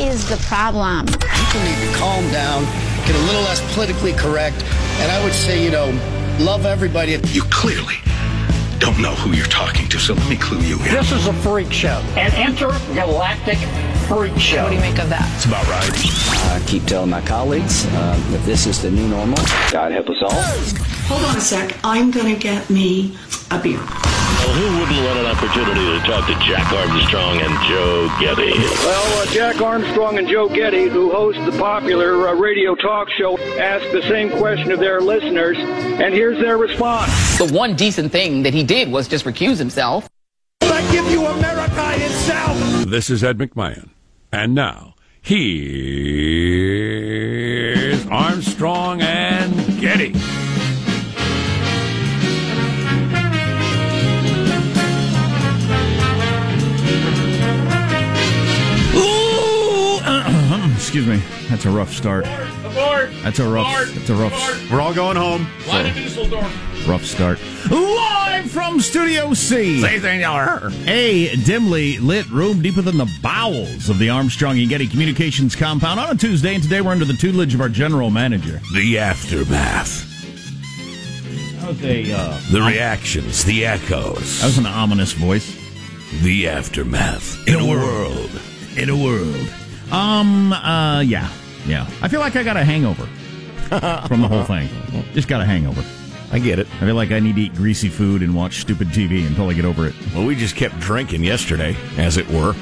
is the problem. People need to calm down, get a little less politically correct, and I would say, you know, love everybody. You clearly don't know who you're talking to, so let me clue you in. This is a freak show, an intergalactic freak show. What do you make of that? It's about right. I keep telling my colleagues uh, that this is the new normal. God help us all. Hold on a sec. I'm going to get me a beer. Well, who wouldn't want an opportunity to talk to Jack Armstrong and Joe Getty? Well, uh, Jack Armstrong and Joe Getty, who host the popular uh, radio talk show, ask the same question of their listeners, and here's their response. The one decent thing that he did was just recuse himself. I give you America itself. This is Ed McMahon. And now, here's Armstrong and Getty. Excuse me. That's a rough start. Abort! That's a rough. Abort! That's a rough. Abort! We're all going home. Fly to Dusseldorf. Rough start. Live from Studio C. Say thing A dimly lit room deep within the bowels of the Armstrong and Getty Communications compound on a Tuesday, and today we're under the tutelage of our general manager. The aftermath. That. Uh, The reactions, the echoes. that was an ominous voice. The aftermath. In a world. In a world. Um. Uh. Yeah. Yeah. I feel like I got a hangover from the whole thing. Just got a hangover. I get it. I feel like I need to eat greasy food and watch stupid TV until I get over it. Well, we just kept drinking yesterday, as it were.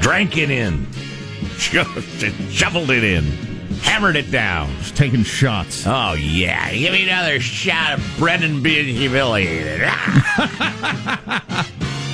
Drank it in. Just shoveled it in. Hammered it down. Just taking shots. Oh, yeah. Give me another shot of Brendan being humiliated.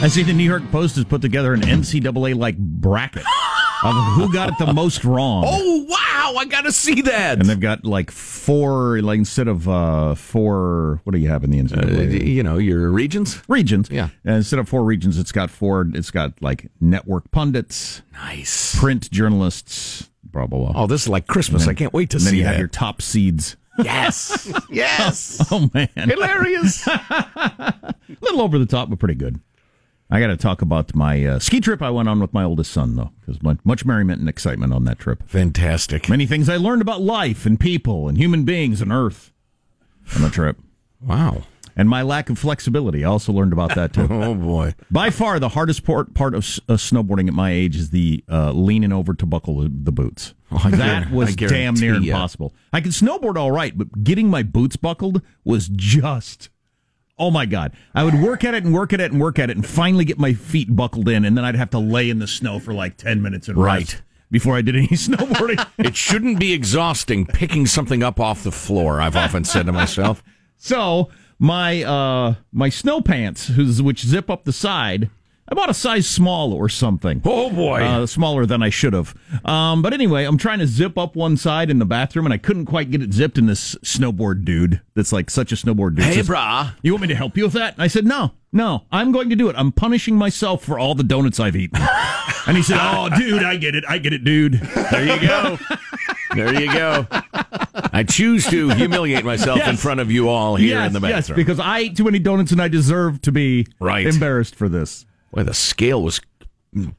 I see the New York Post has put together an NCAA like bracket of who got it the most wrong. oh, wow. I got to see that. And they've got like four, like instead of uh, four, what do you have in the Uh, you know, your regions? regions. Yeah. And instead of four regions, it's got four. It's got like network pundits, Nice. print journalists, blah blah blah. Oh, this is like Christmas. Then- I can't wait to and then see you that. have your top seeds. yes. yes. Oh man, Hilarious. a little over the top, but pretty good. I got to talk about my uh, ski trip I went on with my oldest son, though, because much, much merriment and excitement on that trip. Fantastic. Many things I learned about life and people and human beings and Earth on the trip. Wow. And my lack of flexibility. I also learned about that, too. Oh, boy. By far, the hardest part, part of uh, snowboarding at my age is the uh, leaning over to buckle the, boots. Oh, that was damn near impossible. I could snowboard all right, but getting my boots buckled was just. Oh my God. I would work at it and work at it and work at it and finally get my feet buckled in, and then I'd have to lay in the snow for like 10 minutes and Right. rest before I did any snowboarding. It shouldn't be exhausting picking something up off the floor, I've often said to myself. So my uh my snow pants, which zip up the side, I bought a size small or something. Oh, boy. uh, smaller than I should have. Um, but anyway, I'm trying to zip up one side in the bathroom, and I couldn't quite get it zipped. And this snowboard dude, that's like such a snowboard dude, Hey, says, brah. you want me to help you with that? And I said, no, no, I'm going to do it. I'm punishing myself for all the donuts I've eaten. and he said, oh, dude, I get it, I get it, dude. There you go. There you go. I choose to humiliate myself in front of you all here yes, in the yes, bathroom. because I ate too many donuts, and I deserve to be Right. embarrassed for this. Boy, the scale was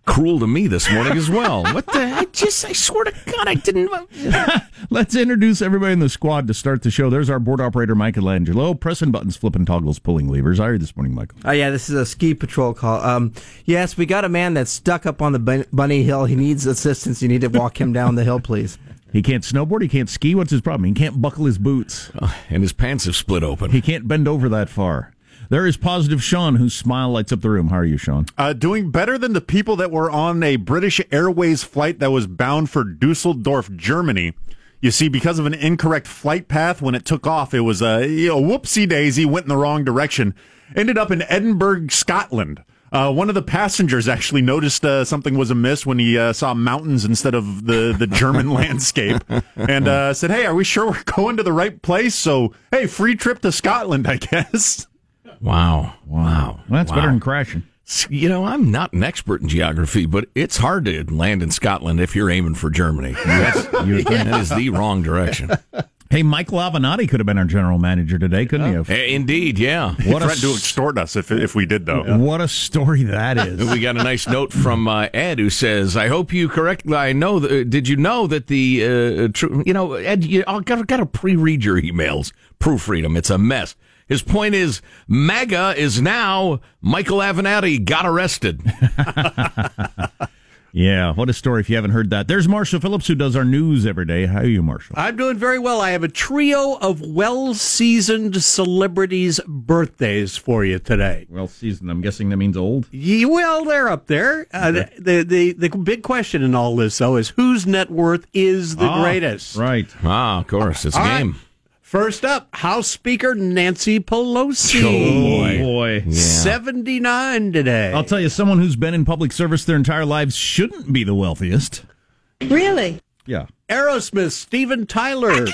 cruel to me this morning as well. What the? I just, I swear to God, I didn't. Let's introduce everybody in the squad to start the show. There's our board operator, Michelangelo, pressing buttons, flipping toggles, pulling levers. How are you this morning, Michael? Oh yeah, this is a ski patrol call. Um, yes, we got a man that's stuck up on the bun- bunny hill. He needs assistance. You need to walk him down the hill, please. He can't snowboard. He can't ski. What's his problem? He can't buckle his boots. and his pants have split open. He can't bend over that far. There is positive Sean, whose smile lights up the room. How are you, Sean? Uh, doing better than the people that were on a British Airways flight that was bound for Dusseldorf, Germany. You see, because of an incorrect flight path, when it took off, it was a you know, whoopsie daisy, went in the wrong direction. Ended up in Edinburgh, Scotland. Uh, one of the passengers actually noticed uh, something was amiss when he uh, saw mountains instead of the, the German landscape and uh, said, Hey, are we sure we're going to the right place? So, hey, free trip to Scotland, I guess. Wow. Wow. Well, that's Wow. better than crashing. You know, I'm not an expert in geography, but it's hard to land in Scotland if you're aiming for Germany. That's, you- That is the wrong direction. Hey, Michael Avenatti could have been our general manager today, couldn't he have? Eh, Indeed, yeah. What threatened to extort us if if we did though. What a story that is. We got a nice note from uh, Ed who says, "I hope you correctly. I know. That, uh, did you know that the uh, tr- you know Ed? You I got got to pre-read your emails, proofread them. It's a mess." His point is, MAGA is now Michael Avenatti got arrested. Yeah, what a story if you haven't heard that. There's Marshall Phillips who does our news every day. How are you, Marshall? I'm doing very well. I have a trio of well seasoned celebrities' birthdays for you today. Well seasoned, I'm guessing that means old? Yeah, well, they're up there. Uh, the, the, the, the big question in all this, though, is whose net worth is the Ah, greatest? Right. ah, of course, it's a All right. Game. First up, House Speaker Nancy Pelosi. Oh, boy. 79 today. I'll tell you, someone who's been in public service their entire lives shouldn't be the wealthiest. Really? Yeah. Aerosmith Steven Tyler.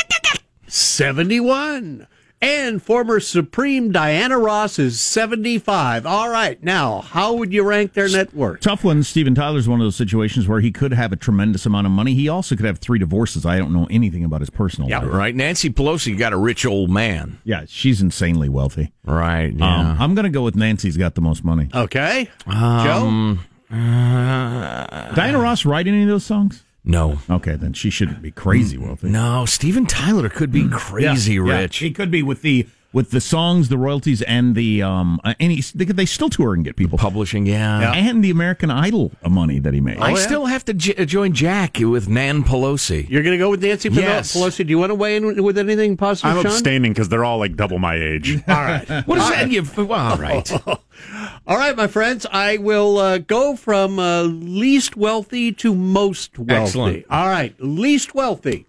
71. And former Supreme Diana Ross is 75. All right. Now, how would you rank their net worth? Tough one. Steven Tyler's one of those situations where he could have a tremendous amount of money. He also could have three divorces. I don't know anything about his personal Yeah, life. right. Nancy Pelosi got a rich old man. Yeah, she's insanely wealthy. Right. Yeah. Um, I'm going to go with Nancy's got the most money. Okay. Um, Diana Ross write any of those songs? No. Okay, then she shouldn't be crazy wealthy. No, Steven Tyler could be hmm. crazy Yeah, yeah. rich. He could be with the with the songs, the royalties, and the um. uh, And he, they, they still tour and get people Publishing, yeah. and the American Idol money that he made. I still have to j- join Jack with Nan Pelosi. You're going to go with Nancy Pelo- Yes. Pelosi. Do you want to weigh in with anything positive, I'm Sean? abstaining because they're all like double my age. All right. What is that? You, well, all right. All right, my friends. I will uh, go from uh, least wealthy to most wealthy. Excellent. All right. Least wealthy.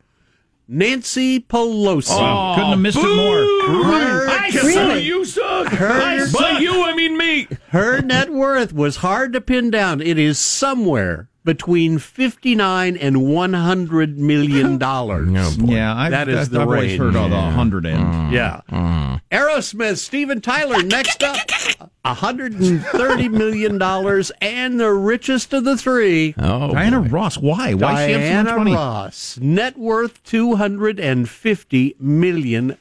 Nancy Pelosi. Oh, couldn't have missed it more. Her, I sue you, suck. I, by you, I mean me. her net worth was hard to pin down. It is somewhere between 59 and 100 million oh, dollars. Yeah, I've, That is I've the always range. heard of the hundred end. Mm. Yeah. Mm. Aerosmith, Steven Tyler, next up, $130 million and the richest of the three, Oh, Diana Ross, why? Why does she have so much Diana money? Ross. Net worth $250 million.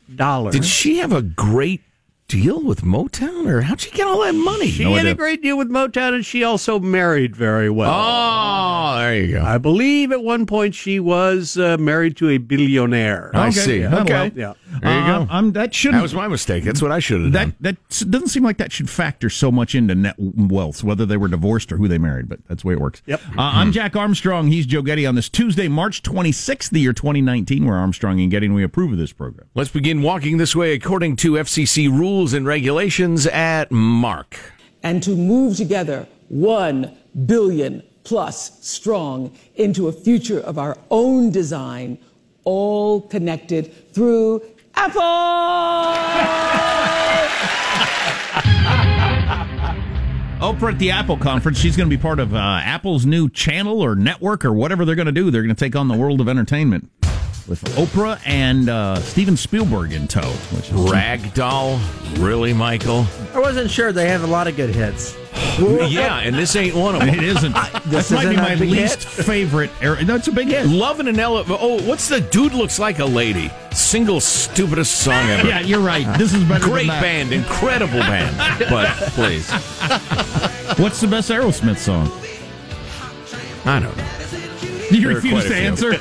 Did she have a great deal with Motown, or how'd she get all that money? She No had idea. a great deal with Motown, and she also married very well. Oh, there you go. I believe at one point she was uh, married to a billionaire. I see. yeah, Okay. help. Yeah. There you Um, go. I'm, that shouldn't. That was my mistake. That's what I should have that done. that doesn't seem like that should factor so much into net wealth, whether they were divorced or who they married. But that's the way it works. Yep. Uh, I'm Jack Armstrong. He's Joe Getty on this Tuesday, March 26th, the year 2019. We're Armstrong and Getty, and we approve of this program. Let's begin walking this way according to FCC rules and regulations at Mark. and to move together one billion plus strong into a future of our own design, all connected through Apple. Oprah at the Apple conference. She's going to be part of uh, Apple's new channel or network or whatever they're going to do. They're going to take on the world of entertainment with Oprah and uh, Steven Spielberg in tow. Which is Ragdoll, really, Michael? I wasn't sure. They have a lot of good hits. yeah, and this ain't one of them. It isn't. This That might be isn't a my least hit? favorite. Era. No, it's a big hit. Loving an elephant. Oh, what's the dude looks like a lady? Single stupidest song ever. Yeah, you're right. This is better. Great than that. band, incredible band. But please, What's the best Aerosmith song? I don't know. You There refuse to answer.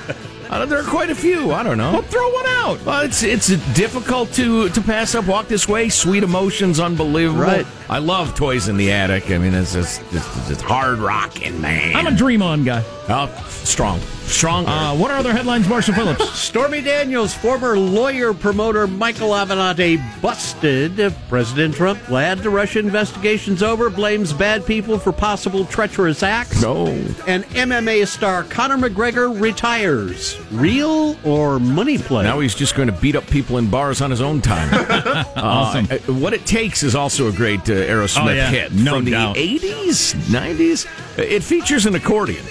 Don't- there are quite a few. I don't know. Well, throw one out. Well, it's it's difficult to to pass up. Walk this way. Sweet emotions, unbelievable. Right. I love Toys in the Attic. I mean, it's just it's, it's hard rocking, man. I'm a Dream On guy. oh, strong, strong. Uh, what are other headlines, Marshall Phillips? Stormy Daniels, former lawyer promoter Michael Avenatti busted. President Trump, glad the Russia investigation's over, blames bad people for possible treacherous acts. no. And MMA star Conor McGregor retires. Real or money play? Now he's just going to beat up people in bars on his own time. Awesome. Uh, what it takes is also a great uh, Aerosmith Oh, yeah. hit No from doubt. the '80s, '90s. It features an accordion.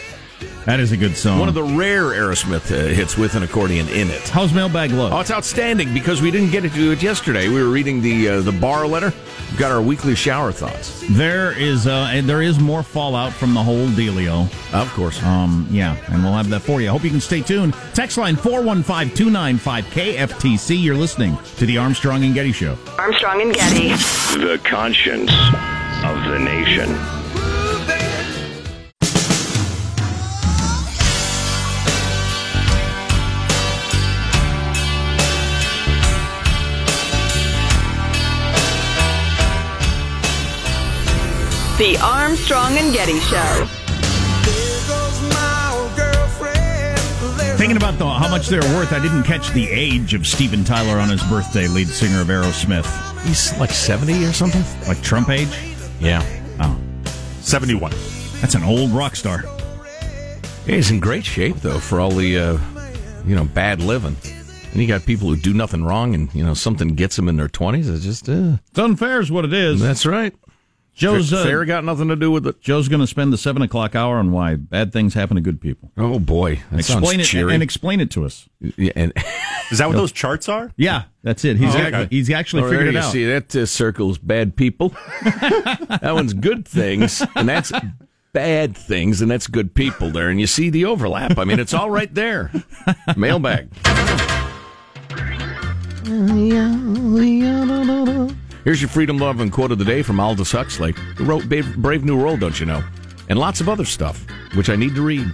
That is a good song. One of the rare Aerosmith uh, hits with an accordion in it. How's Mailbag Look? Oh, it's outstanding because we didn't get to do it yesterday. We were reading the uh, the bar letter. We've got our weekly shower thoughts. There is uh, and there is more fallout from the whole dealio. Of course. Um, yeah, and we'll have that for you. I hope you can stay tuned. Text line 415-295-KFTC. You're listening to the Armstrong and Getty Show. Armstrong and Getty. The conscience of the nation. The Armstrong and Getty Show. Thinking about the, how much they're worth, I didn't catch the age of Steven Tyler on his birthday, lead singer of Aerosmith. He's like 70 or something? Like Trump age? Yeah. Oh. 71. That's an old rock star. He's in great shape, though, for all the, uh, you know, bad living. And you got people who do nothing wrong and, you know, something gets them in their 20s. It's just, uh, It's unfair is what it is. that's right. Joe's, uh, Fair got nothing to do with it. Joe's going to spend the 7 o'clock hour on why bad things happen to good people. Oh, boy. That explain it cheery. and explain it to us. Yeah, and Is that what those charts are? Yeah, that's it. He's Oh, actually, okay. he's actually Oh, figured it you out. See, that uh, circles bad people. that one's good things, and that's bad things, and that's good people there. And you see the overlap. I mean, it's all right there. Mailbag. Here's your freedom, love, and quote of the day from Aldous Huxley, who wrote Brave, Brave New World, don't you know? And lots of other stuff, which I need to read.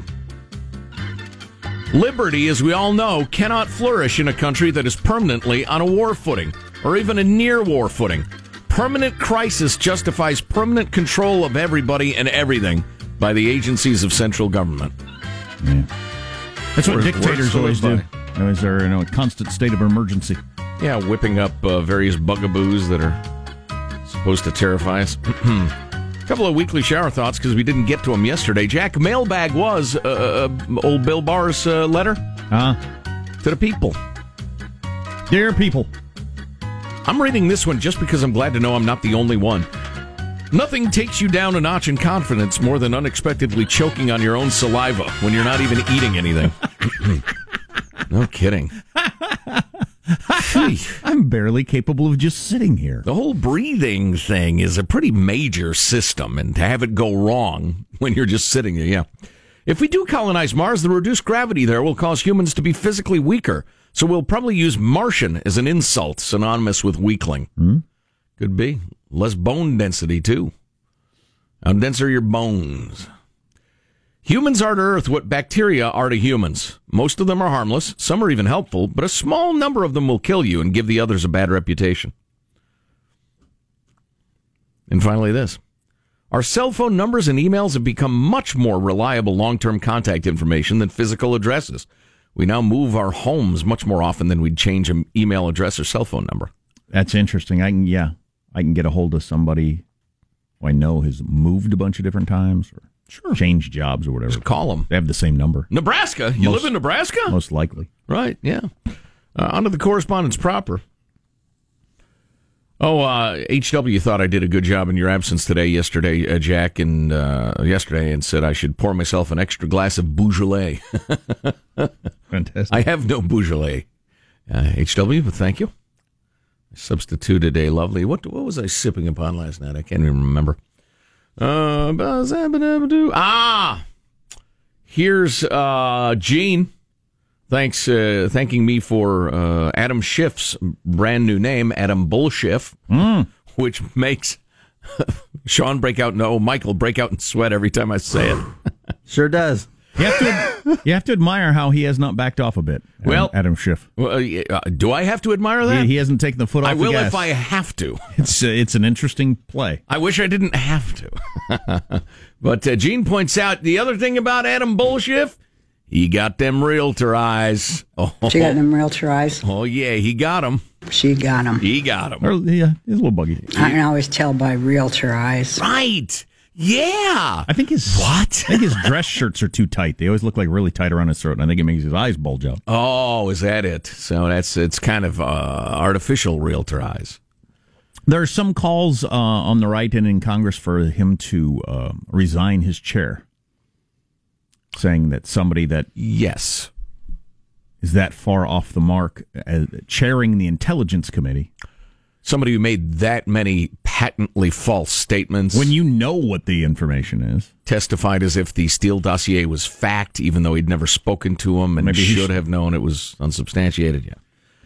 Liberty, as we all know, cannot flourish in a country that is permanently on a war footing, or even a near war footing. Permanent crisis justifies permanent control of everybody and everything by the agencies of central government. That's what Worth- dictators worth to always live do. Always are in a constant state of emergency. Yeah, whipping up uh, various bugaboos that are supposed to terrify us. A couple of weekly shower thoughts because we didn't get to them yesterday. Jack, mailbag was uh, uh, old Bill Barr's uh, letter Uh, to the people. dear people, I'm reading this one just because I'm glad to know I'm not the only one. Nothing takes you down a notch in confidence more than unexpectedly choking on your own saliva when you're not even eating anything. no kidding. I'm barely capable of just sitting here. The whole breathing thing is a pretty major system, and to have it go wrong when you're just sitting there, yeah. If we do colonize Mars, the reduced gravity there will cause humans to be physically weaker. So we'll probably use Martian as an insult synonymous with weakling. Hmm? Could be. Less bone density, too. How dense are your bones? Humans are to Earth what bacteria are to humans. Most of them are harmless, some are even helpful, but a small number of them will kill you and give the others a bad reputation. And finally, this. Our cell phone numbers and emails have become much more reliable long term contact information than physical addresses. We now move our homes much more often than we'd change an email address or cell phone number. That's interesting. I can, yeah, I can get a hold of somebody who I know has moved a bunch of different times or Sure. changed jobs or whatever. Just call them. They have the same number, Nebraska? You Most- live in Nebraska? most likely. Right, yeah. Uh, on to the correspondence proper. Oh, uh, HW thought I did a good job in your absence today, yesterday, uh, Jack, and uh, yesterday, and said I should pour myself an extra glass of Beaujolais. Fantastic. I have no Beaujolais, uh, HW, but thank you. I substituted a lovely. What what was I sipping upon last night? I can't even remember. Uh, ah, here's uh, Gene. Thanks, uh, thanking me for uh, Adam Schiff's brand new name, Adam Bullshiff, which makes Sean break out. No, Michael break out and sweat every time I say it. Sure does. You have to you have to admire how he has not backed off a bit. Adam- Well- Adam Schiff, Well, uh, uh, do I have to admire that? he, he hasn't taken the foot off the ship. I the will gas. if I have to. It's uh, it's an interesting play. I wish I didn't have to. but uh, Gene points out the other thing about Adam Bullshiff, he got them realtor eyes. Oh, She got them realtor eyes. oh yeah, he got them. She got them. He got them. Or, yeah, he's a little buggy. I can always tell by realtor eyes. Right. Yeah. I think his what? I think his dress shirts are too tight. They always look like really tight around his throat, and I think it makes his eyes bulge out. Oh, is that it? So that's it's kind of uh, artificial realtor eyes. There are some calls uh, on the right and in Congress for him to uh, resign his chair. saying that somebody that yes is that far off the mark, uh, chairing the intelligence committee. Somebody who made that many patently false statements. When you know what the information is. Testified as if the Steele dossier was fact, even though he'd never spoken to him and Maybe he should have known it was unsubstantiated. Yeah.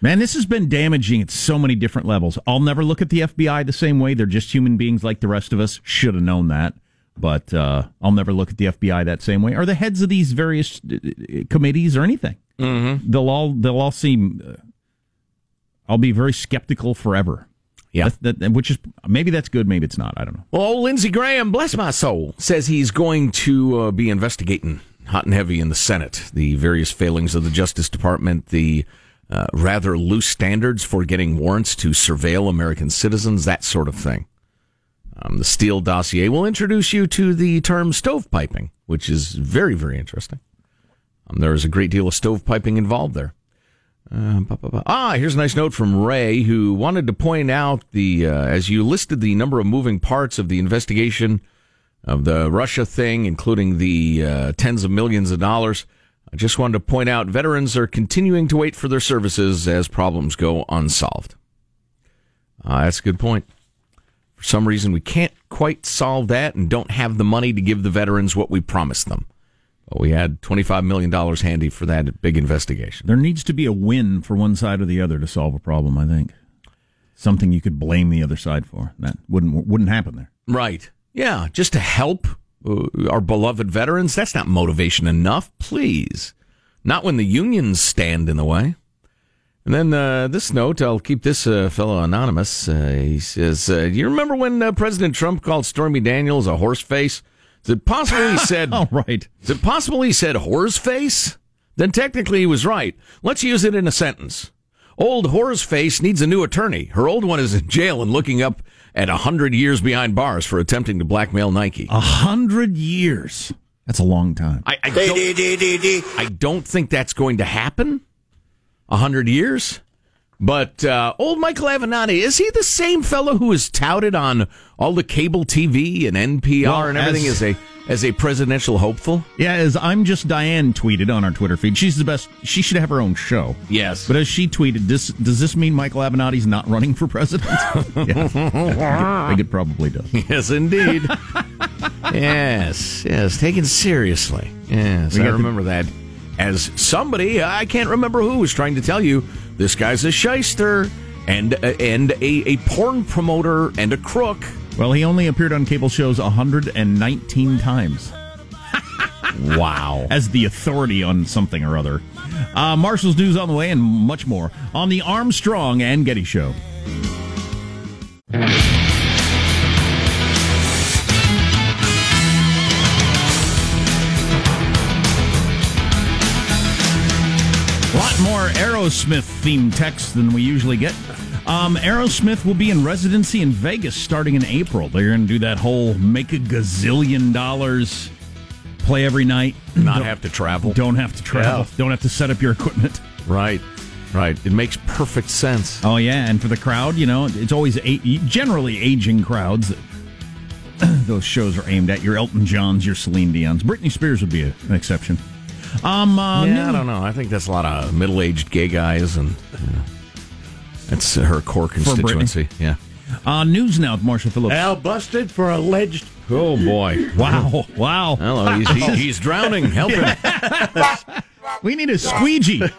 Man, this has been damaging at so many different levels. I'll never look at the FBI the same way. They're just human beings like the rest of us. Should have known that. But uh, I'll never look at the FBI that same way, or the heads of these various uh, uh, committees, or anything. Mm-hmm. They'll all they'll all seem. Uh, I'll be very skeptical forever. Yeah, that, that, which is maybe that's good, maybe it's not. I don't know. Well, old Lindsey Graham, bless my soul, says he's going to uh, be investigating hot and heavy in the Senate the various failings of the Justice Department, the uh, rather loose standards for getting warrants to surveil American citizens, that sort of thing. Um, the Steele dossier will introduce you to the term stovepiping, which is very, very interesting. Um, there is a great deal of stovepiping involved there. Uh. Ah, here's a nice note from Ray, who wanted to point out the uh, as you listed the number of moving parts of the investigation of the Russia thing, including the uh, tens of millions of dollars. I just wanted to point out veterans are continuing to wait for their services as problems go unsolved. Uh, that's a good point. For some reason, we can't quite solve that and don't have the money to give the veterans what we promised them. We had $25 million handy for that big investigation. There needs to be a win for one side or the other to solve a problem. I think something you could blame the other side for. That wouldn't wouldn't happen there. Right. Yeah, just to help uh, our beloved veterans. That's not motivation enough, please. Not when the unions stand in the way. And then uh, this note, I'll keep this uh, fellow anonymous. Uh, he says, uh, "You remember when uh, President Trump called Stormy Daniels a horse face? Is it possible he said? All right. Is it possible he said horse face? Then technically he was right. Let's use it in a sentence. Old horse face needs a new attorney. Her old one is in jail and looking up at a hundred years behind bars for attempting to blackmail Nike. A hundred years. That's a long time. I, I, don't, I don't think that's going to happen. A hundred years. But uh, old Michael Avenatti, is he the same fellow who is touted on all the cable TV and NPR Well, and everything as- as, a as a presidential hopeful? Yeah, as I'm just Diane tweeted on our Twitter feed, she's the best. She should have her own show. Yes. But as she tweeted, this does this mean Michael Avenatti's not running for president? yeah, I think it probably does. Yes, indeed. yes, yes, taken seriously. Yes, We I the- remember that. As somebody, I can't remember who was trying to tell you, this guy's a shyster and uh, and a, a porn promoter and a crook. Well, he only appeared on cable shows 119 times. wow. As the authority on something or other. Uh, Marshall's news on the way and much more on the Armstrong and Getty Show. Aerosmith themed text than we usually get. Um, Aerosmith will be in residency in Vegas starting in April. They're going to do that whole make a gazillion dollars, play every night, Not Don't- have to travel. Don't have to travel. Yeah. Don't have to set up your equipment. Right, right. It makes perfect sense. Oh yeah, and for the crowd, you know, it's always a- generally aging crowds that those shows are aimed at. Your Elton Johns, your Celine Dion's, Britney Spears would be a, an exception. Um, uh, yeah, new- I don't know. I think that's a lot of middle-aged gay guys, and you know, that's her core constituency. Yeah. Uh, news now with Marshall Phillips. Al busted for alleged. Oh boy! Wow! Wow! Hello, he's, he, he's drowning. Help him! We need a squeegee.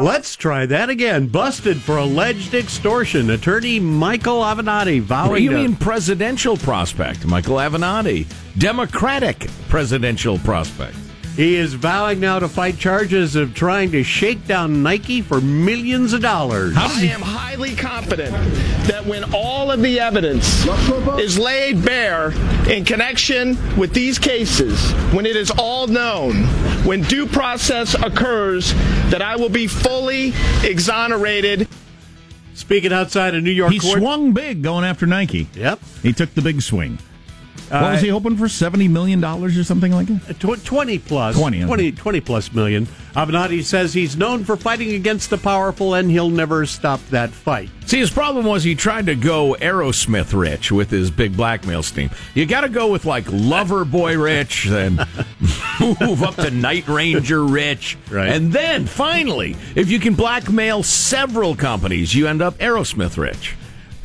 Let's try that again. Busted for alleged extortion. Attorney Michael Avenatti vowing you to mean presidential prospect, Michael Avenatti, Democratic presidential prospect. He is vowing now to fight charges of trying to shake down Nike for millions of dollars. I am highly confident that when all of the evidence is laid bare in connection with these cases, when it is all known, when due process occurs, that I will be fully exonerated. Speaking outside of New York He court. swung big going after Nike. Yep. He took the big swing. What Uh, was he hoping for? Seventy million dollars or something like that. Tw- 20 plus 20, 20, 20 plus million avenatti says he's known for fighting against the powerful and he'll never stop that fight See, his problem was he tried to go Aerosmith rich with his big blackmail scheme. You got to go with like lover boy rich and move up to Night Ranger rich. Right. And then finally, if you can blackmail several companies, you end up Aerosmith rich.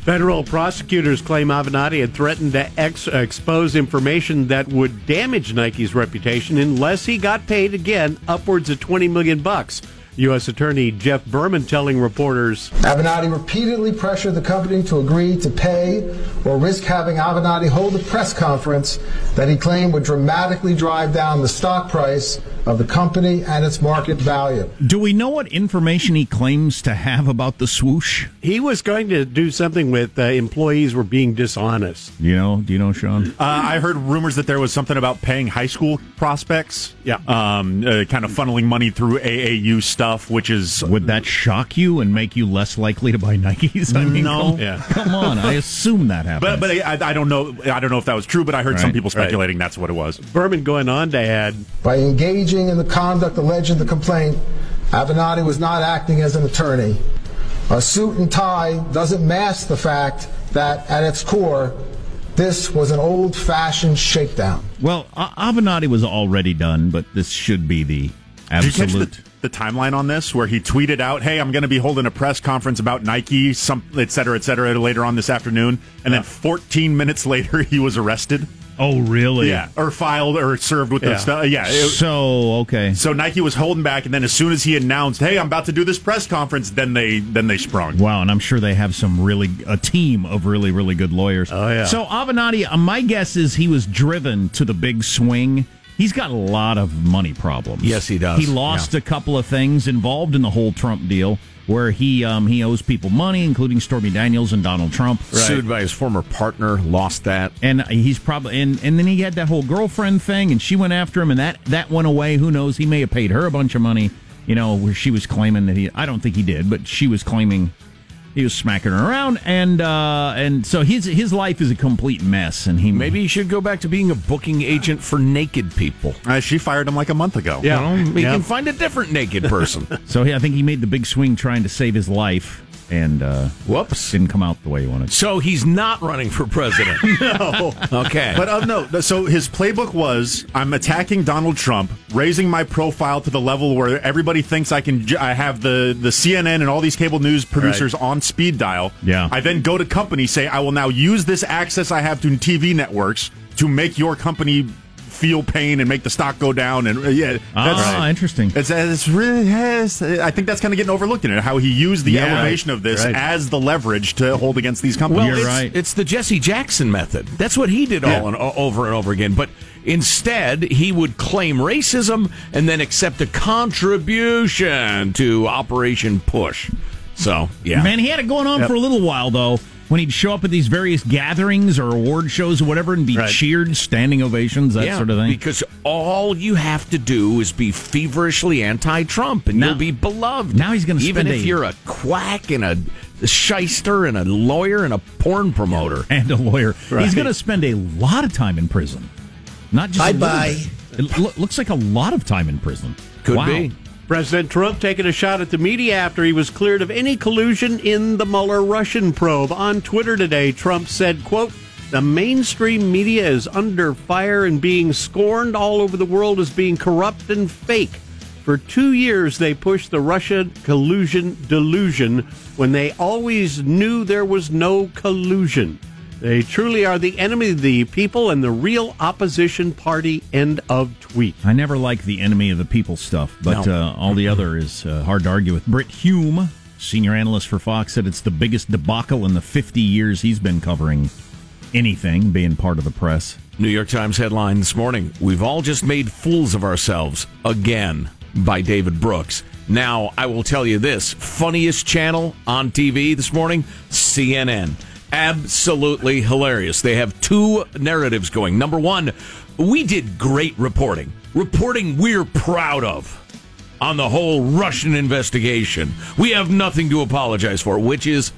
Federal prosecutors claim Avenatti had threatened to ex- expose information that would damage Nike's reputation unless he got paid again upwards of 20 million bucks. U.S. Attorney Jeff Berman telling reporters Avenatti repeatedly pressured the company to agree to pay or risk having Avenatti hold a press conference that he claimed would dramatically drive down the stock price of the company and its market value. Do we know what information he claims to have about the swoosh? he was going to do something with uh, employees were being dishonest. You know? Do you know, Sean? Uh, I heard rumors that there was something about paying high school prospects. Yeah. Um, uh, kind of funneling money through AAU stuff, which is. Would that shock you and make you less likely to buy Nikes? I mean, No. come, Yeah. come on. I assume that happened. But but I, I don't know I don't know if that was true, but I heard some Right, people right. speculating that's what it was. Berman going on to add By engaging in the conduct alleged in the complaint, Avenatti was not acting as an attorney. A suit and tie doesn't mask the fact that, at its core, this was an old fashioned shakedown. well, A- Avenatti was already done, but this should be the Did you catch absolute. the, the timeline on this where he tweeted out, "Hey, I'm going to be holding a press conference about Nike, some et cetera, et cetera, later on this afternoon," and then 14 minutes later he was arrested. Oh, really? Yeah, or filed or served with Yeah. the stuff. Yeah. it- So, okay. so Nike was holding back, and then as soon as he announced, "Hey, I'm about to do this press conference," then they then they sprung. Wow, and I'm sure they have some really a team of really really good lawyers. Oh, yeah. So Avenatti, uh, my guess is he was driven to the big swing. He's got a lot of money problems. Yes, he does. He lost a couple of things involved in the whole Trump deal, where he um, he owes people money, including Stormy Daniels and Donald Trump. Sued by his former partner, lost that. And he's probably and, and then he had that whole girlfriend thing, and she went after him, and that that went away. Who knows? He may have paid her a bunch of money. You know, where she was claiming that he. I don't think he did, but she was claiming he was smacking her around, and uh, and so his his life is a complete mess. And he Maybe he should go back to being a booking agent for naked people. Uh, she fired him like a month ago. Yeah. You know, he Yeah. can find a different naked person. So he, I think he made the big swing trying to save his life, and uh, Whoops. didn't come out the way he wanted. So he's not running for president. no. Okay. But uh, no, so his playbook was I'm attacking Donald Trump, raising my profile to the level where everybody thinks I can. j- I have the the CNN and all these cable news producers on speed dial. Yeah. I then go to company say I will now use this access I have to TV networks to make your company feel pain and make the stock go down and uh, yeah Ah, interesting. it's, it's really yes, I think that's kind of getting overlooked in it how he used the Yeah. elevation of this Right. as the leverage to hold against these companies Well, You're it's, right. it's the Jesse Jackson method. That's what he did all and, over and over again. But instead, he would claim racism and then accept a contribution to Operation Push. So, yeah. Man, he had it going on Yep. for a little while though. When he'd show up at these various gatherings or award shows or whatever, and be Right. cheered, standing ovations, that yeah, sort of thing. Because all you have to do is be feverishly anti-Trump, and Now- you'll be beloved. now he's gonna even if a- you're a quack and a shyster and a lawyer and a porn promoter. and a lawyer. Right. He's going to spend a lot of time in prison. Not just a Bye-bye. bit. It lo- looks like a lot of time in prison. Could Wow. be. President Trump taking a shot at the media after he was cleared of any collusion in the Mueller Russian probe. On Twitter today, Trump said, quote, the mainstream media is under fire and being scorned all over the world as being corrupt and fake. For two years, they pushed the Russia collusion delusion when they always knew there was no collusion. They truly are the enemy of the people and the real opposition party. End of tweet. I never like the enemy of the people stuff, but No. uh, all the other is uh, hard to argue with. Brit Hume, senior analyst for Fox, said it's the biggest debacle in the 50 years he's been covering anything, being part of the press. New York Times headline this morning We've all just made fools of ourselves again by David Brooks. Now, I will tell you this funniest channel on TV this morning CNN. Absolutely hilarious. They have two narratives going. Number one, we did great reporting, reporting we're proud of on the whole Russian investigation. We have nothing to apologize for, which is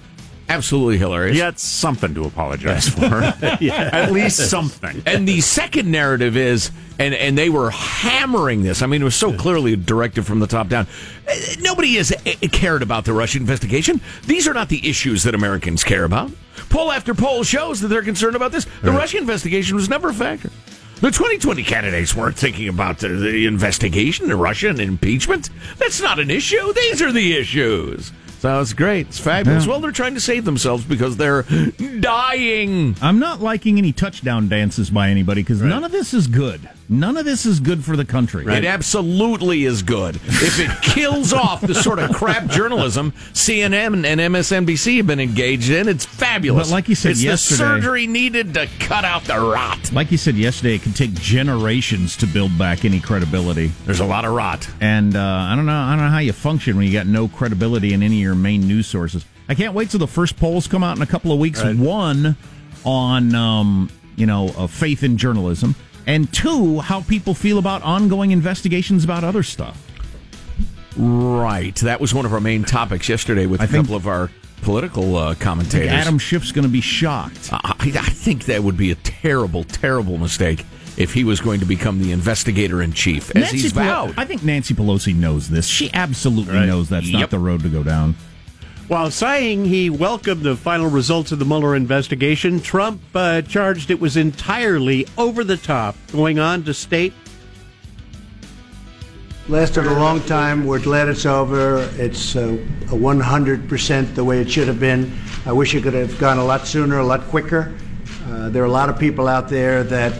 absolutely hilarious. He had something to apologize for. At least something. And the second narrative is, and, and they were hammering this. I mean, it was so clearly directed from the top down. Uh, Nobody has uh, cared about the Russian investigation. These are not the issues that Americans care about. Poll after poll shows that they're concerned about this. The Russia investigation was never a factor. The 2020 candidates weren't thinking about the, the investigation, the Russian impeachment. That's not an issue. These are the issues. So it's great. It's fabulous. Yeah. Well, they're trying to save themselves because they're dying. I'm not liking any touchdown dances by anybody because none of this is good. None of this is good for the country. It absolutely is good. If it kills off the sort of crap journalism CNN and MSNBC have been engaged in, it's fabulous. But like you said it's yesterday- the surgery needed to cut out the rot. Like you said yesterday, it can take generations to build back any credibility. There's a lot of rot. And uh, I don't know. I don't know how you function when you got no credibility in any of your main news sources. I can't wait till the first polls come out in a couple of weeks. One on um, you know uh, faith in journalism, and two how people feel about ongoing investigations about other stuff. Right. That was one of our main topics yesterday with I a think- couple of our political uh, I think commentators. Adam Schiff's going to be shocked. I, I think that would be a terrible, terrible mistake if he was going to become the investigator in chief, as he's Pelo- vowed. I think Nancy Pelosi knows this. She absolutely Right. knows that's not the road to go down. While saying he welcomed the final results of the Mueller investigation, Trump uh, charged it was entirely over the top, going on to state Lasted a long time. We're glad it's over. It's uh, a 100% the way it should have been. I wish it could have gone a lot sooner, a lot quicker. Uh, there are a lot of people out there that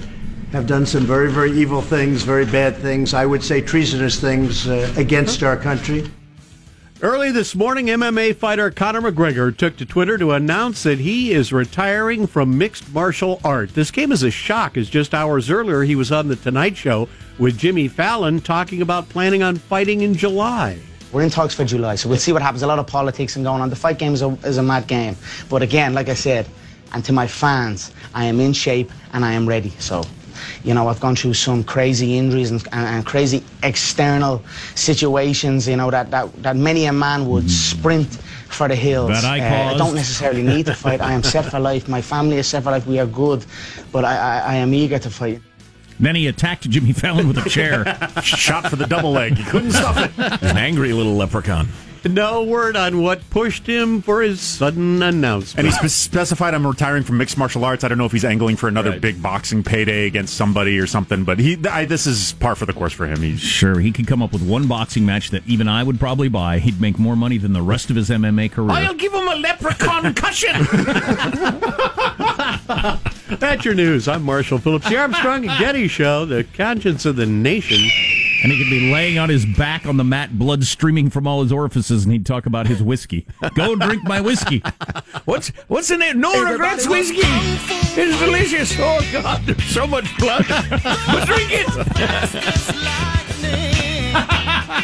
have done some very, very evil things, very bad things. I would say treasonous things uh, against our country. Early this morning, MMA fighter Conor McGregor took to Twitter to announce that he is retiring from mixed martial art. This came as a shock, as just hours earlier he was on The Tonight Show with Jimmy Fallon talking about planning on fighting in July. We're in talks for July, so we'll see what happens. A lot of politics and going on. The fight game is a, is a mad game. But again, like I said, and to my fans, I am in shape and I am ready. So, you know, I've gone through some crazy injuries and, and, and crazy external situations, you know, that, that, that many a man would sprint for the hills. That I Uh, I don't necessarily need to fight. I am set for life. My family is set for life. We are good. But I, I, I am eager to fight. Then he attacked Jimmy Fallon with a chair. Shot for the double leg. He couldn't stop it. He's an angry little leprechaun. No word on what pushed him for his sudden announcement. And he spe- specified I'm retiring from mixed martial arts. I don't know if he's angling for another Right. big boxing payday against somebody or something, but he I, this is par for the course for him. He's Sure, he could come up with one boxing match that even I would probably buy. He'd make more money than the rest of his MMA career. I'll give him a leprechaun cushion. That's your news. I'm Marshall Phillips, the Armstrong and Getty Show, the conscience of the nation. And he could be laying on his back on the mat, blood streaming from all his orifices, and he'd talk about his whiskey. Go drink my whiskey. What's what's in it? No regrets whiskey. It's delicious. Oh God, there's so much blood. but drink it.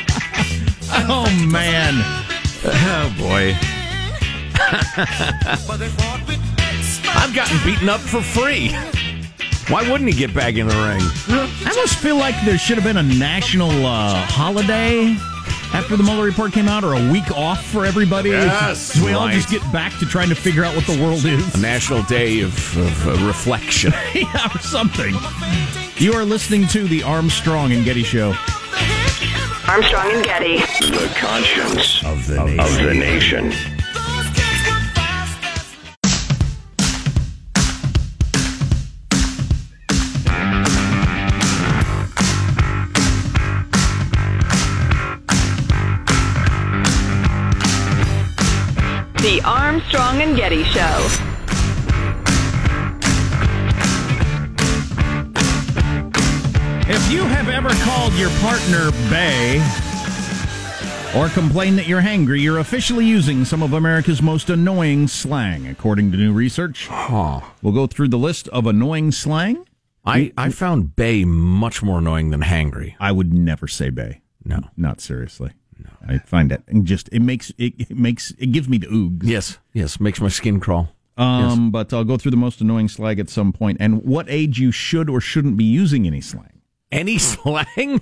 Oh man. Oh boy. I've gotten beaten up for free. Why wouldn't he get back in the ring? I almost feel like there should have been a national uh, holiday after the Mueller report came out, or a week off for everybody. Yes, So we all right. just get back to trying to figure out what the world is. A national day of, of uh, reflection. yeah, or something. You are listening to the Armstrong and Getty Show. Armstrong and Getty. The conscience of the nation. Of the nation. Armstrong and Getty Show. If you have ever called your partner Bay or complained that you're hangry, you're officially using some of America's most annoying slang, according to new research. We'll go through the list of annoying slang. I, I found Bay much more annoying than hangry. I would never say Bay. No. Not seriously. No. I find it and just it makes it, it makes it gives me the oogs. Yes, yes, makes my skin crawl. Um, but I'll go through the most annoying slang at some point and what age you should or shouldn't be using any slang. Any slang?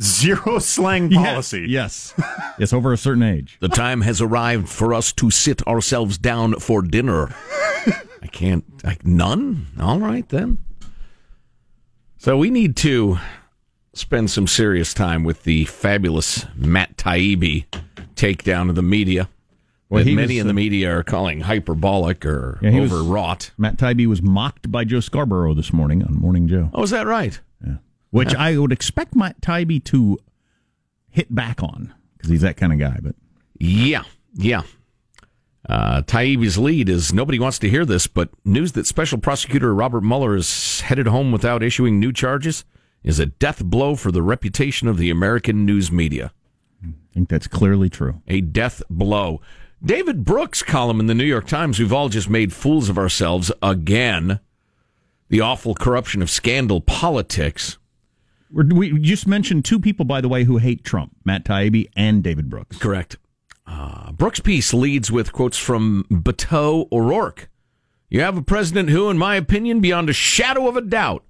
zero slang policy. Yes. yes, over a certain age. The time has arrived for us to sit ourselves down for dinner. I can't. I, none? All right, then. So we need to spend some serious time with the fabulous Matt Taibbi takedown of the media. Well, that many was, in the uh, media are calling hyperbolic or Yeah, he was- overwrought. Matt Taibbi was mocked by Joe Scarborough this morning on Morning Joe. Oh, is that right? Yeah. Which I would expect Matt Taibbi to hit back on because he's that kind of guy. But Yeah, yeah. Uh, Taibbi's lead is nobody wants to hear this, but news that Special Prosecutor Robert Mueller is headed home without issuing new charges is a death blow for the reputation of the American news media. I think that's clearly true. A death blow. David Brooks' column in the New York Times, we've all just made fools of ourselves again. The awful corruption of scandal politics. We're, we just mentioned two people, by the way, who hate Trump: Matt Taibbi and David Brooks. Correct. Uh, Brooks' piece leads with quotes from Beto O'Rourke. You have a president who, in my opinion, beyond a shadow of a doubt,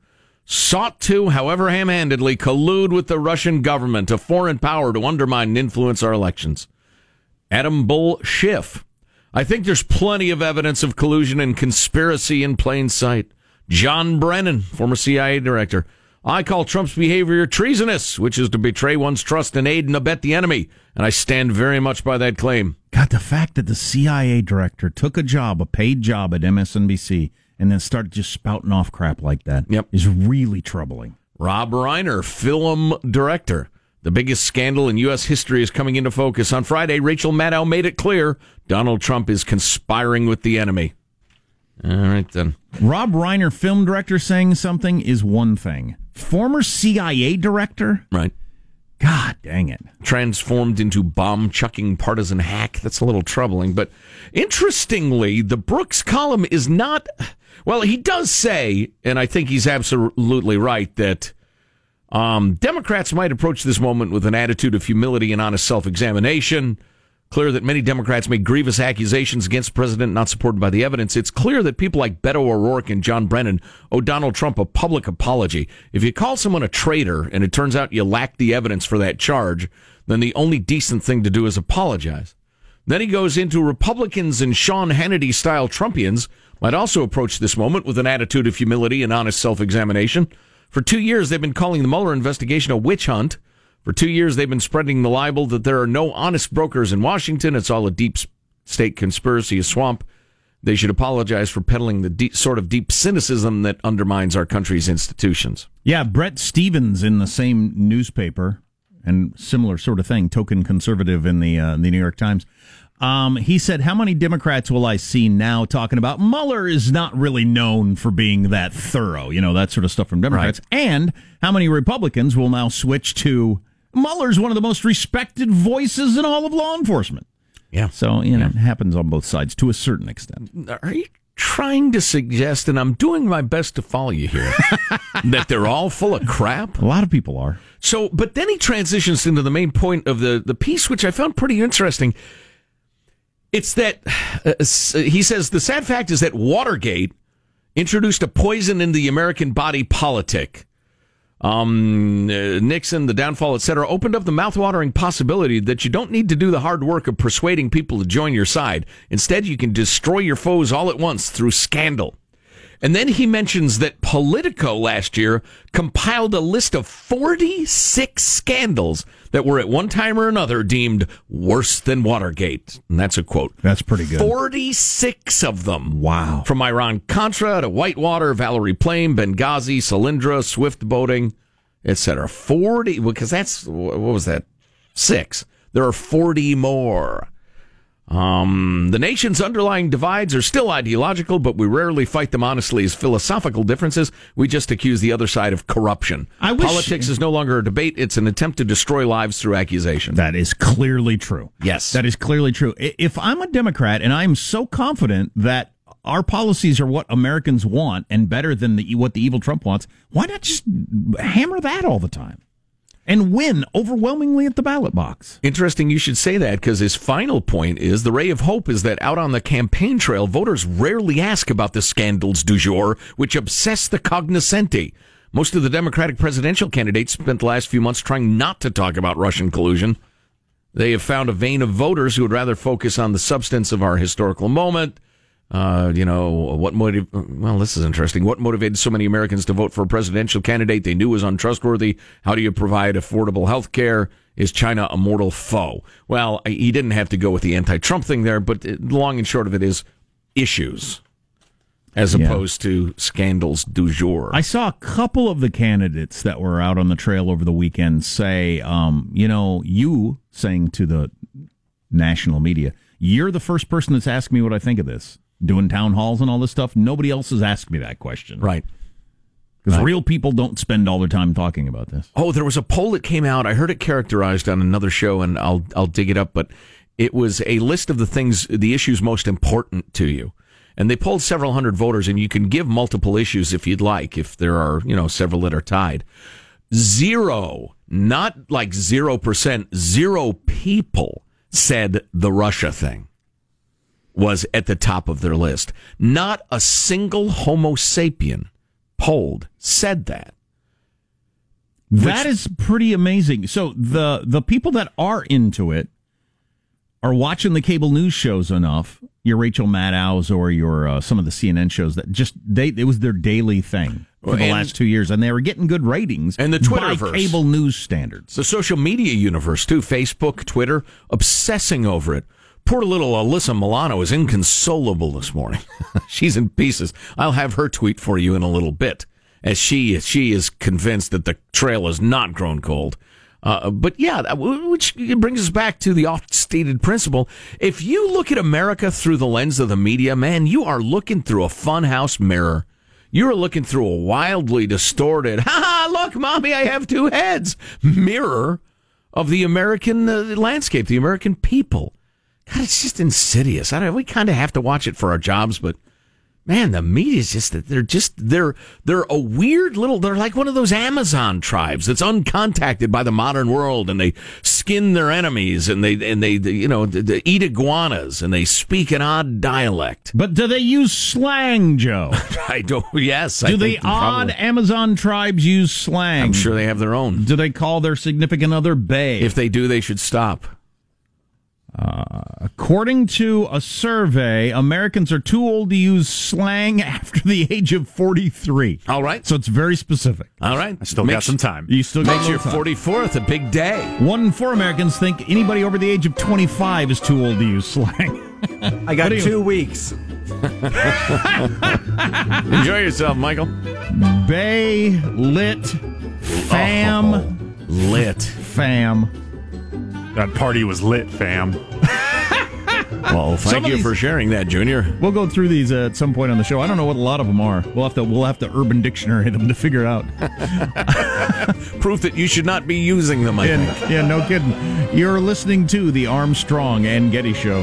sought to, however ham handedly, collude with the Russian government, a foreign power, to undermine and influence our elections. Adam Bullshiff. I think there's plenty of evidence of collusion and conspiracy in plain sight. John Brennan, former CIA director. I call Trump's behavior treasonous, which is to betray one's trust and aid and abet the enemy. And I stand very much by that claim. God, the fact that the CIA director took a job, a paid job at MSNBC, and then start just spouting off crap like that Yep. is really troubling. Rob Reiner, film director. The biggest scandal in U.S. history is coming into focus. On Friday, Rachel Maddow made it clear Donald Trump is conspiring with the enemy. All right, then. Rob Reiner, film director, saying something is one thing. Former CIA director? Right. God dang it. Transformed into bomb chucking partisan hack. That's a little troubling. But interestingly, the Brooks column is not. Well, he does say, and I think he's absolutely right, that um, Democrats might approach this moment with an attitude of humility and honest self examination. Clear that many Democrats make grievous accusations against the president not supported by the evidence. It's clear that people like Beto O'Rourke and John Brennan owe Donald Trump a public apology. If you call someone a traitor and it turns out you lack the evidence for that charge, then the only decent thing to do is apologize. Then he goes into Republicans and Sean Hannity style Trumpians might also approach this moment with an attitude of humility and honest self examination. For two years, they've been calling the Mueller investigation a witch hunt. For two years, they've been spreading the libel that there are no honest brokers in Washington. It's all a deep state conspiracy, a swamp. They should apologize for peddling the deep, sort of deep cynicism that undermines our country's institutions. Yeah, Bret Stephens in the same newspaper and similar sort of thing, token conservative in the uh, the New York Times. Um, he said, "How many Democrats will I see now talking about Mueller is not really known for being that thorough, you know, that sort of stuff from Democrats, and how many Republicans will now switch to Mueller's one of the most respected voices in all of law enforcement." Yeah. So you know, it happens on both sides to a certain extent. Are you trying to suggest, and I'm doing my best to follow you here, that they're all full of crap? A lot of people are. So, but then he transitions into the main point of the, the piece, which I found pretty interesting. It's that uh, he says the sad fact is that Watergate introduced a poison in the American body politic. Um, uh, Nixon, the downfall, etc., opened up the mouthwatering possibility that you don't need to do the hard work of persuading people to join your side. Instead, you can destroy your foes all at once through scandal. And then he mentions that Politico last year compiled a list of 46 scandals that were at one time or another deemed worse than Watergate. And that's a quote. That's pretty good. 46 of them. Wow. From Iran Contra to Whitewater, Valerie Plame, Benghazi, Solyndra, Swift boating, etc. 40, because that's, what was that? Six. There are 40 more. Um, the nation's underlying divides are still ideological, but we rarely fight them honestly as philosophical differences. We just accuse the other side of corruption. I wish- Politics is no longer a debate. It's an attempt to destroy lives through accusation. That is clearly true. Yes. That is clearly true. If I'm a Democrat and I'm so confident that our policies are what Americans want and better than the, what the evil Trump wants, why not just hammer that all the time and win overwhelmingly at the ballot box? Interesting you should say that because his final point is the ray of hope is that out on the campaign trail, voters rarely ask about the scandals du jour, which obsess the cognoscenti. Most of the Democratic presidential candidates spent the last few months trying not to talk about Russian collusion. They have found a vein of voters who would rather focus on the substance of our historical moment, Uh, you know, what motive? Well, this is interesting. What motivated so many Americans to vote for a presidential candidate they knew was untrustworthy? How do you provide affordable health care? Is China a mortal foe? Well, he didn't have to go with the anti-Trump thing there, but the long and short of it is issues as Yeah. opposed to scandals du jour. I saw a couple of the candidates that were out on the trail over the weekend say, um, you know, you saying to the national media, you're the first person that's asked me what I think of this. Doing town halls and all this stuff. Nobody else has asked me that question. Right. Because real people don't spend all their time talking about this. Oh, there was a poll that came out. I heard it characterized on another show, and I'll I'll dig it up. But it was a list of the things, the issues most important to you, and they polled several hundred voters. And you can give multiple issues if you'd like, if there are you know several that are tied. Zero, not like zero percent, zero people said the Russia thing was at the top of their list. Not a single Homo sapien polled said that. That is pretty amazing. So the the people that are into it are watching the cable news shows enough. Your Rachel Maddow's or your uh, some of the CNN shows that just they it was their daily thing for the And- last two years, and they were getting good ratings. And the Twitterverse. cable news standards. The social media universe too, Facebook, Twitter, obsessing over it. Poor little Alyssa Milano is inconsolable this morning. She's in pieces. I'll have her tweet for you in a little bit, as she she is convinced that the trail has not grown cold. Uh, but yeah, which brings us back to the oft-stated principle: if you look at America through the lens of the media, man, you are looking through a funhouse mirror. You're looking through a wildly distorted, ha ha, look, mommy, I have two heads mirror of the American uh, landscape, the American people. God, it's just insidious. I don't, we kind of have to watch it for our jobs, but man, the media is just that they're just they're they're a weird little. They're like one of those Amazon tribes that's uncontacted by the modern world, and they skin their enemies, and they and they you know they, they eat iguanas, and they speak an odd dialect. But do they use slang, Joe? I don't. Yes, I do the odd probably. Amazon tribes use slang? I'm sure they have their own. Do they call their significant other "bae"? If they do, they should stop. Uh, according to a survey, Americans are too old to use slang after the age of 43. All right. So it's very specific. All right, I still got some time. You still got Makes a your time. 44th a big day. One in four Americans think anybody over the age of 25 is too old to use slang. I got What do you- two weeks. Enjoy yourself, Michael. Bae, lit, oh. fam, Lit. fam. That party was lit, fam. Well, Some thank of you these- for sharing that, Junior. We'll go through these uh, at some point on the show. I don't know what a lot of them are. We'll have to we'll have to Urban Dictionary them to figure out. Proof that you should not be using them, I think. yeah, yeah, no kidding. You're listening to the Armstrong and Getty Show.